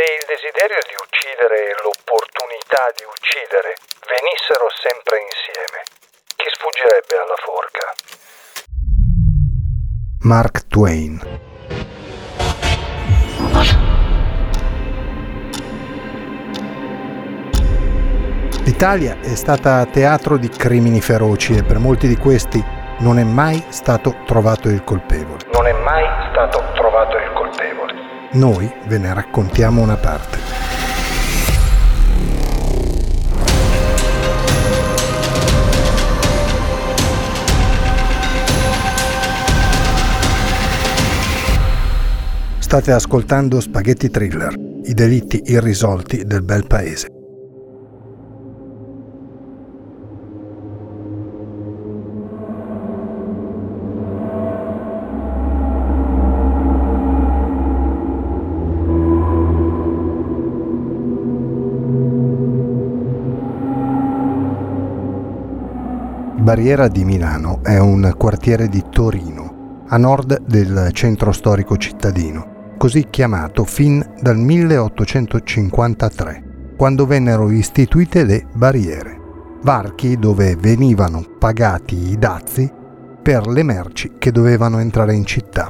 Se il desiderio di uccidere e l'opportunità di uccidere venissero sempre insieme, chi sfuggirebbe alla forca? Mark Twain L'Italia è stata teatro di crimini feroci e per molti di questi non è mai stato trovato il colpevole. Non è mai stato trovato il colpevole. Noi ve ne raccontiamo una parte. State ascoltando Spaghetti Thriller, i delitti irrisolti del bel paese. Barriera di Milano è un quartiere di Torino, a nord del centro storico cittadino, così chiamato fin dal 1853, quando vennero istituite le barriere, varchi dove venivano pagati i dazi per le merci che dovevano entrare in città.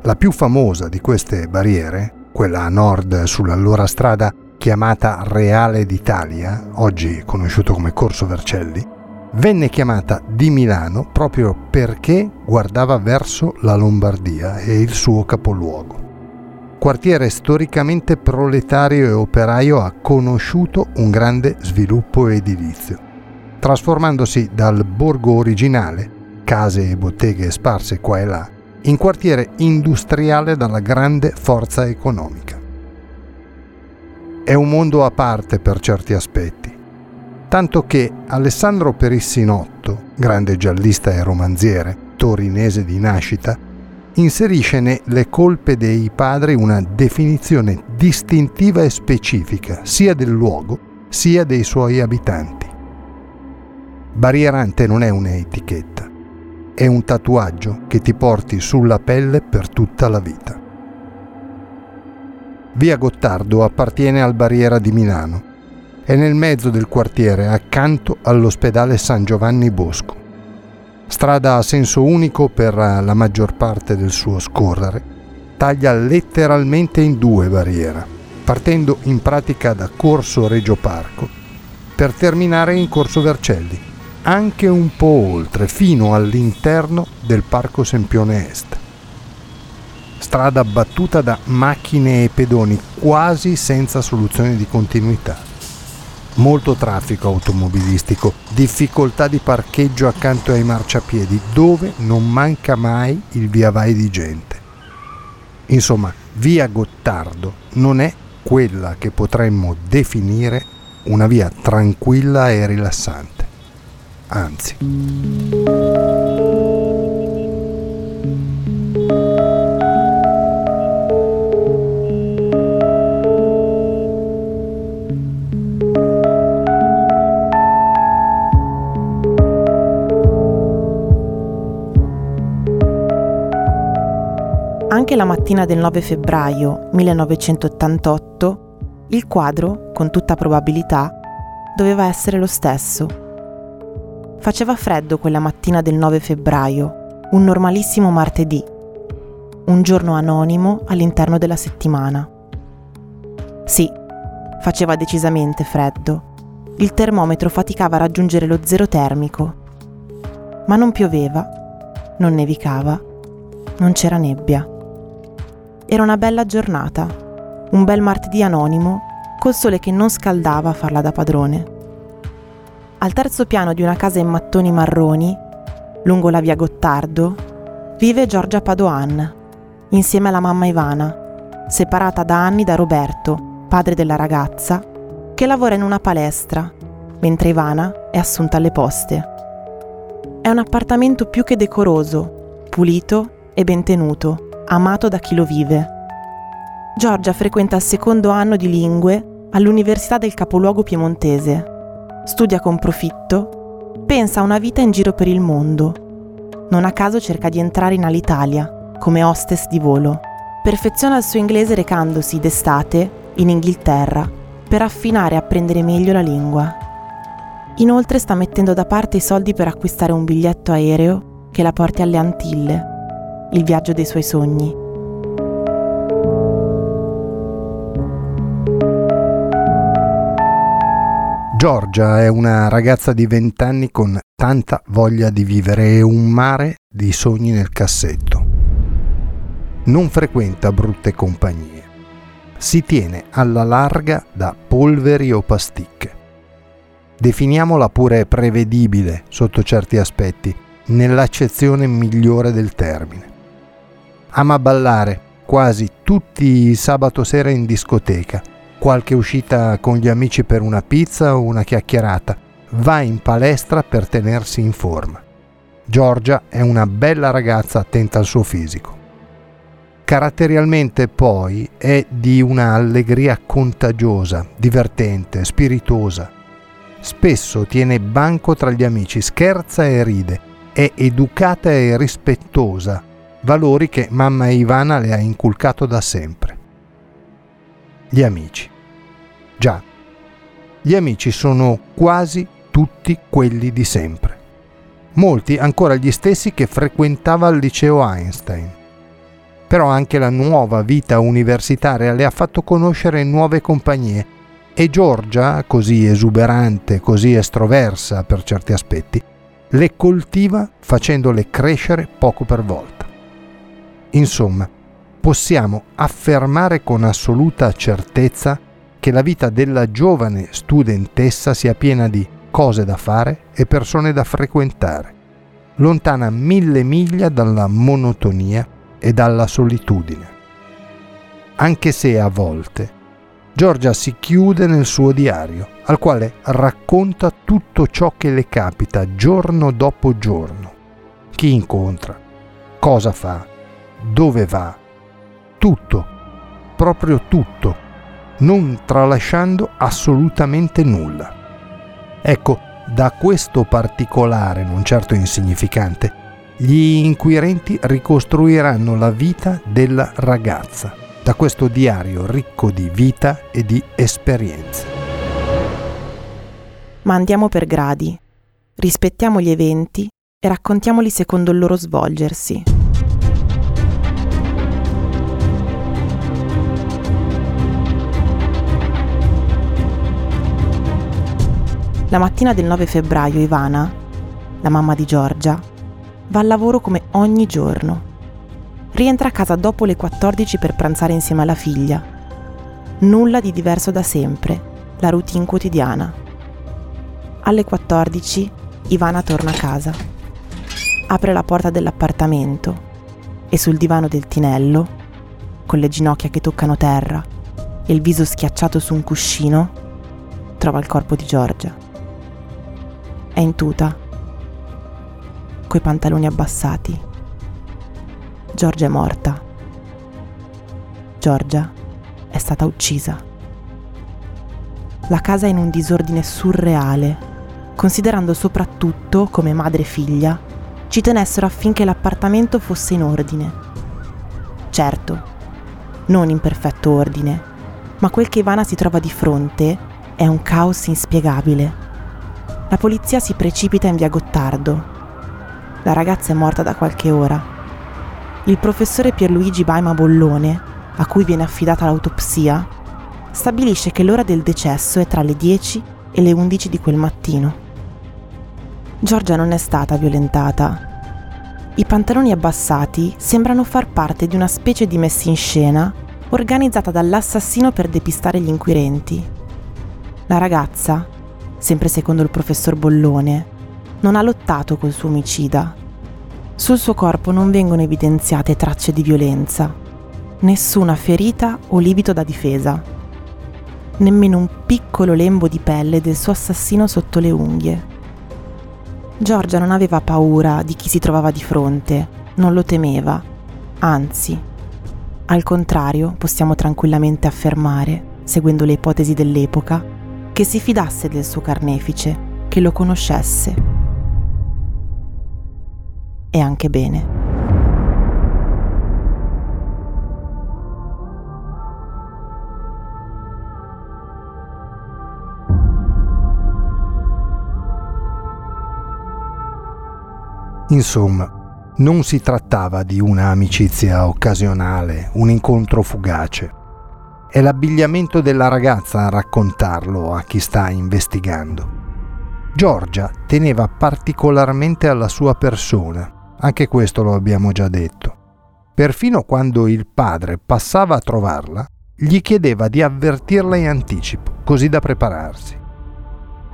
La più famosa di queste barriere, quella a nord sull'allora strada chiamata Reale d'Italia, oggi conosciuto come Corso Vercelli, venne chiamata di Milano proprio perché guardava verso la Lombardia e il suo capoluogo. Quartiere storicamente proletario e operaio ha conosciuto un grande sviluppo edilizio, trasformandosi dal borgo originale, case e botteghe sparse qua e là, in quartiere industriale dalla grande forza economica. È un mondo a parte per certi aspetti tanto che Alessandro Perissinotto, grande giallista e romanziere, torinese di nascita, inserisce nelle colpe dei padri una definizione distintiva e specifica sia del luogo sia dei suoi abitanti. Barrierante non è un'etichetta, è un tatuaggio che ti porti sulla pelle per tutta la vita. Via Gottardo appartiene al Barriera di Milano è nel mezzo del quartiere, accanto all'ospedale San Giovanni Bosco. Strada a senso unico per la maggior parte del suo scorrere, taglia letteralmente in due barriera, partendo in pratica da Corso Regio Parco per terminare in Corso Vercelli, anche un po' oltre, fino all'interno del Parco Sempione Est. Strada battuta da macchine e pedoni quasi senza soluzione di continuità molto traffico automobilistico, difficoltà di parcheggio accanto ai marciapiedi, dove non manca mai il via vai di gente. Insomma, via Gottardo non è quella che potremmo definire una via tranquilla e rilassante. Anzi. Anche la mattina del 9 febbraio 1988 il quadro, con tutta probabilità, doveva essere lo stesso. Faceva freddo quella mattina del 9 febbraio, un normalissimo martedì, un giorno anonimo all'interno della settimana. Sì, faceva decisamente freddo. Il termometro faticava a raggiungere lo zero termico. Ma non pioveva, non nevicava, non c'era nebbia. Era una bella giornata, un bel martedì anonimo, col sole che non scaldava a farla da padrone. Al terzo piano di una casa in mattoni marroni, lungo la via Gottardo, vive Giorgia Padoan, insieme alla mamma Ivana, separata da anni da Roberto, padre della ragazza, che lavora in una palestra, mentre Ivana è assunta alle poste. È un appartamento più che decoroso, pulito e ben tenuto, amato da chi lo vive. Giorgia frequenta il secondo anno di lingue all'Università del capoluogo piemontese. Studia con profitto, pensa a una vita in giro per il mondo. Non a caso cerca di entrare in Alitalia come hostess di volo. Perfeziona il suo inglese recandosi d'estate in Inghilterra per affinare e apprendere meglio la lingua. Inoltre sta mettendo da parte i soldi per acquistare un biglietto aereo che la porti alle Antille, il viaggio dei suoi sogni. Giorgia è una ragazza di 20 anni con tanta voglia di vivere e un mare di sogni nel cassetto. Non frequenta brutte compagnie. Si tiene alla larga da polveri o pasticche definiamola pure prevedibile sotto certi aspetti, nell'accezione migliore del termine. Ama ballare quasi tutti i sabato sera in discoteca, qualche uscita con gli amici per una pizza o una chiacchierata, va in palestra per tenersi in forma. Giorgia è una bella ragazza attenta al suo fisico. Caratterialmente poi è di una allegria contagiosa, divertente, spiritosa, Spesso tiene banco tra gli amici, scherza e ride, è educata e rispettosa, valori che mamma Ivana le ha inculcato da sempre. Gli amici. Già, gli amici sono quasi tutti quelli di sempre. Molti ancora gli stessi che frequentava al liceo Einstein. Però anche la nuova vita universitaria le ha fatto conoscere nuove compagnie e Giorgia, così esuberante, così estroversa per certi aspetti, le coltiva facendole crescere poco per volta. Insomma, possiamo affermare con assoluta certezza che la vita della giovane studentessa sia piena di cose da fare e persone da frequentare, lontana mille miglia dalla monotonia e dalla solitudine. Anche se a volte Giorgia si chiude nel suo diario, al quale racconta tutto ciò che le capita giorno dopo giorno. Chi incontra, cosa fa, dove va, tutto, proprio tutto, non tralasciando assolutamente nulla. Ecco, da questo particolare, non certo insignificante, gli inquirenti ricostruiranno la vita della ragazza da questo diario ricco di vita e di esperienze. Ma andiamo per gradi, rispettiamo gli eventi e raccontiamoli secondo il loro svolgersi. La mattina del 9 febbraio Ivana, la mamma di Giorgia, va al lavoro come ogni giorno rientra a casa dopo le 14 per pranzare insieme alla figlia. Nulla di diverso da sempre, la routine quotidiana. Alle 14 Ivana torna a casa. Apre la porta dell'appartamento e sul divano del tinello, con le ginocchia che toccano terra e il viso schiacciato su un cuscino, trova il corpo di Giorgia. È in tuta, coi pantaloni abbassati Giorgia è morta. Giorgia è stata uccisa. La casa è in un disordine surreale, considerando soprattutto come madre e figlia ci tenessero affinché l'appartamento fosse in ordine. Certo, non in perfetto ordine, ma quel che Ivana si trova di fronte è un caos inspiegabile. La polizia si precipita in via Gottardo. La ragazza è morta da qualche ora il professore Pierluigi Baima Bollone, a cui viene affidata l'autopsia, stabilisce che l'ora del decesso è tra le 10 e le 11 di quel mattino. Giorgia non è stata violentata. I pantaloni abbassati sembrano far parte di una specie di messa in scena organizzata dall'assassino per depistare gli inquirenti. La ragazza, sempre secondo il professor Bollone, non ha lottato col suo omicida. Sul suo corpo non vengono evidenziate tracce di violenza, nessuna ferita o libido da difesa, nemmeno un piccolo lembo di pelle del suo assassino sotto le unghie. Giorgia non aveva paura di chi si trovava di fronte, non lo temeva, anzi, al contrario, possiamo tranquillamente affermare, seguendo le ipotesi dell'epoca, che si fidasse del suo carnefice, che lo conoscesse. E anche bene. Insomma, non si trattava di una amicizia occasionale, un incontro fugace. È l'abbigliamento della ragazza a raccontarlo a chi sta investigando. Giorgia teneva particolarmente alla sua persona, anche questo lo abbiamo già detto. Perfino quando il padre passava a trovarla, gli chiedeva di avvertirla in anticipo, così da prepararsi.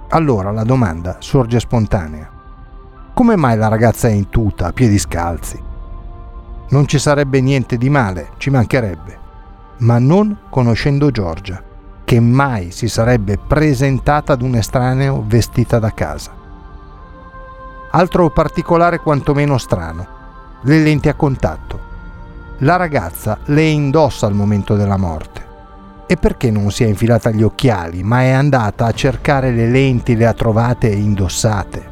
Allora la domanda sorge spontanea. Come mai la ragazza è in tuta, a piedi scalzi? Non ci sarebbe niente di male, ci mancherebbe, ma non conoscendo Giorgia, che mai si sarebbe presentata ad un estraneo vestita da casa. Altro particolare quantomeno strano, le lenti a contatto. La ragazza le indossa al momento della morte. E perché non si è infilata gli occhiali, ma è andata a cercare le lenti, le ha trovate e indossate?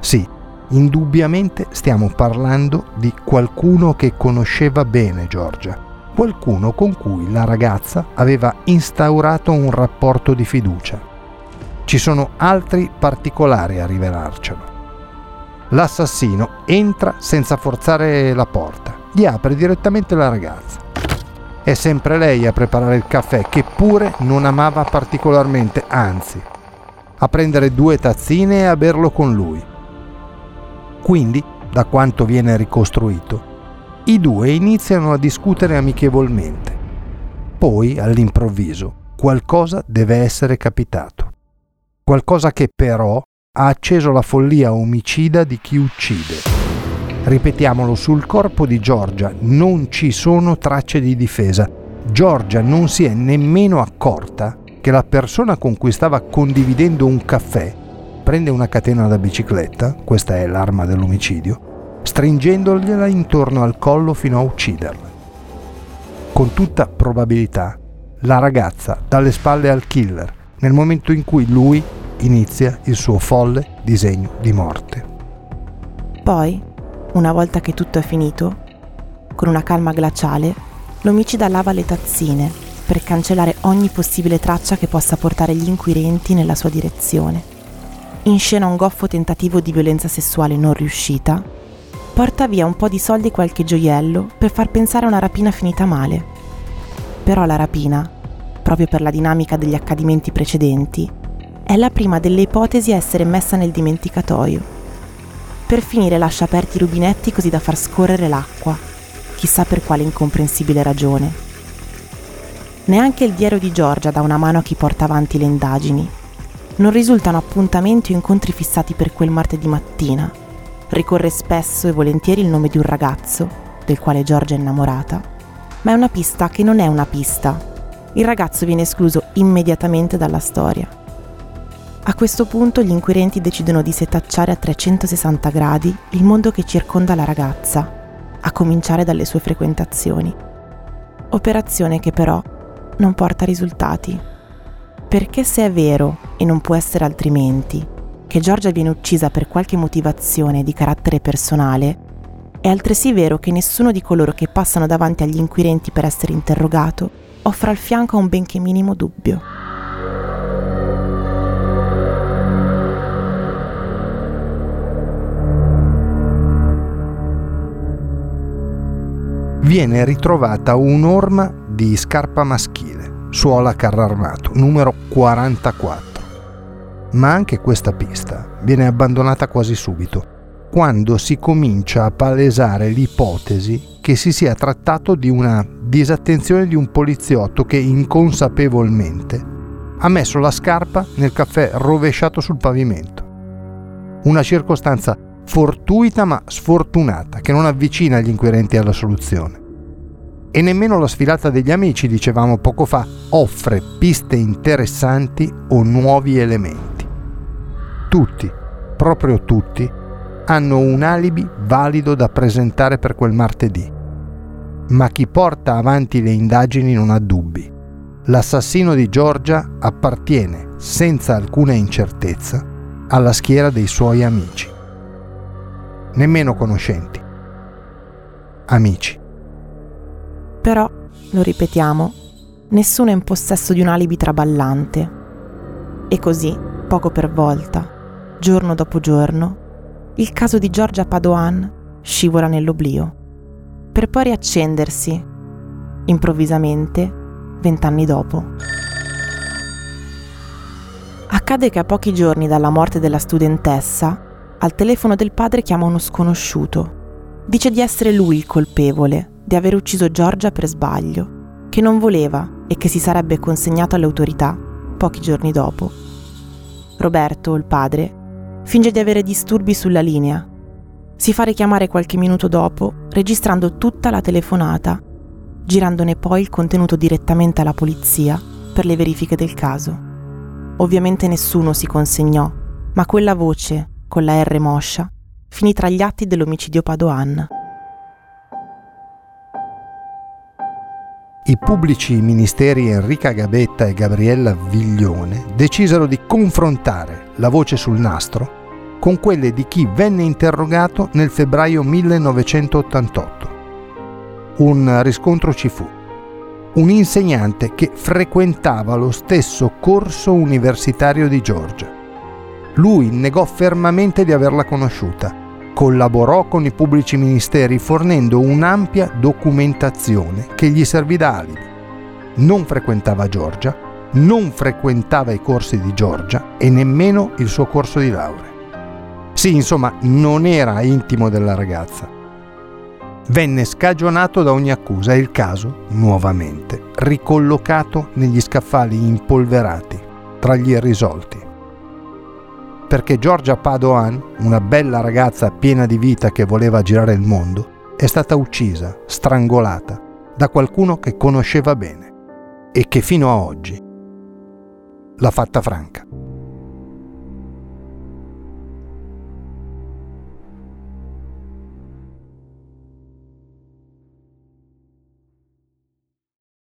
Sì, indubbiamente stiamo parlando di qualcuno che conosceva bene Giorgia, qualcuno con cui la ragazza aveva instaurato un rapporto di fiducia. Ci sono altri particolari a rivelarcelo. L'assassino entra senza forzare la porta, gli apre direttamente la ragazza. È sempre lei a preparare il caffè che pure non amava particolarmente, anzi, a prendere due tazzine e a berlo con lui quindi, da quanto viene ricostruito, i due iniziano a discutere amichevolmente. Poi, all'improvviso, qualcosa deve essere capitato. Qualcosa che però ha acceso la follia omicida di chi uccide. Ripetiamolo, sul corpo di Giorgia non ci sono tracce di difesa. Giorgia non si è nemmeno accorta che la persona con cui stava condividendo un caffè prende una catena da bicicletta, questa è l'arma dell'omicidio, stringendogliela intorno al collo fino a ucciderla. Con tutta probabilità, la ragazza dà le spalle al killer nel momento in cui lui inizia il suo folle disegno di morte. Poi, una volta che tutto è finito, con una calma glaciale, l'omicida lava le tazzine per cancellare ogni possibile traccia che possa portare gli inquirenti nella sua direzione inscena un goffo tentativo di violenza sessuale non riuscita, porta via un po' di soldi e qualche gioiello per far pensare a una rapina finita male. Però la rapina, proprio per la dinamica degli accadimenti precedenti, è la prima delle ipotesi a essere messa nel dimenticatoio. Per finire lascia aperti i rubinetti così da far scorrere l'acqua, chissà per quale incomprensibile ragione. Neanche il diario di Giorgia dà una mano a chi porta avanti le indagini non risultano appuntamenti o incontri fissati per quel martedì mattina. Ricorre spesso e volentieri il nome di un ragazzo, del quale Giorgia è innamorata, ma è una pista che non è una pista. Il ragazzo viene escluso immediatamente dalla storia. A questo punto gli inquirenti decidono di setacciare a 360 gradi il mondo che circonda la ragazza, a cominciare dalle sue frequentazioni. Operazione che però non porta risultati. Perché se è vero, e non può essere altrimenti, che Giorgia viene uccisa per qualche motivazione di carattere personale, è altresì vero che nessuno di coloro che passano davanti agli inquirenti per essere interrogato offre al fianco un benché minimo dubbio. Viene ritrovata un'orma di scarpa maschile Suola Carrarmato, numero 44. Ma anche questa pista viene abbandonata quasi subito, quando si comincia a palesare l'ipotesi che si sia trattato di una disattenzione di un poliziotto che inconsapevolmente ha messo la scarpa nel caffè rovesciato sul pavimento. Una circostanza fortuita ma sfortunata, che non avvicina gli inquirenti alla soluzione. E nemmeno la sfilata degli amici, dicevamo poco fa, offre piste interessanti o nuovi elementi. Tutti, proprio tutti, hanno un alibi valido da presentare per quel martedì. Ma chi porta avanti le indagini non ha dubbi. L'assassino di Giorgia appartiene, senza alcuna incertezza, alla schiera dei suoi amici. Nemmeno conoscenti. Amici. Però, lo ripetiamo, nessuno è in possesso di un alibi traballante. E così, poco per volta, giorno dopo giorno, il caso di Giorgia Padoan scivola nell'oblio, per poi riaccendersi, improvvisamente, vent'anni dopo. Accade che a pochi giorni dalla morte della studentessa, al telefono del padre chiama uno sconosciuto. Dice di essere lui il colpevole, di aver ucciso Giorgia per sbaglio, che non voleva e che si sarebbe consegnato alle autorità pochi giorni dopo. Roberto, il padre, finge di avere disturbi sulla linea. Si fa richiamare qualche minuto dopo, registrando tutta la telefonata, girandone poi il contenuto direttamente alla polizia per le verifiche del caso. Ovviamente nessuno si consegnò, ma quella voce, con la R moscia, finì tra gli atti dell'omicidio Padoan. I pubblici ministeri Enrica Gabetta e Gabriella Viglione decisero di confrontare la voce sul nastro con quelle di chi venne interrogato nel febbraio 1988. Un riscontro ci fu. Un insegnante che frequentava lo stesso corso universitario di Georgia. Lui negò fermamente di averla conosciuta. Collaborò con i pubblici ministeri fornendo un'ampia documentazione che gli servì da alibi. Non frequentava Georgia, non frequentava i corsi di Georgia e nemmeno il suo corso di laurea. Sì, insomma, non era intimo della ragazza. Venne scagionato da ogni accusa e il caso, nuovamente, ricollocato negli scaffali impolverati tra gli irrisolti. Perché Giorgia Padoan, una bella ragazza piena di vita che voleva girare il mondo, è stata uccisa, strangolata, da qualcuno che conosceva bene e che fino a oggi l'ha fatta franca.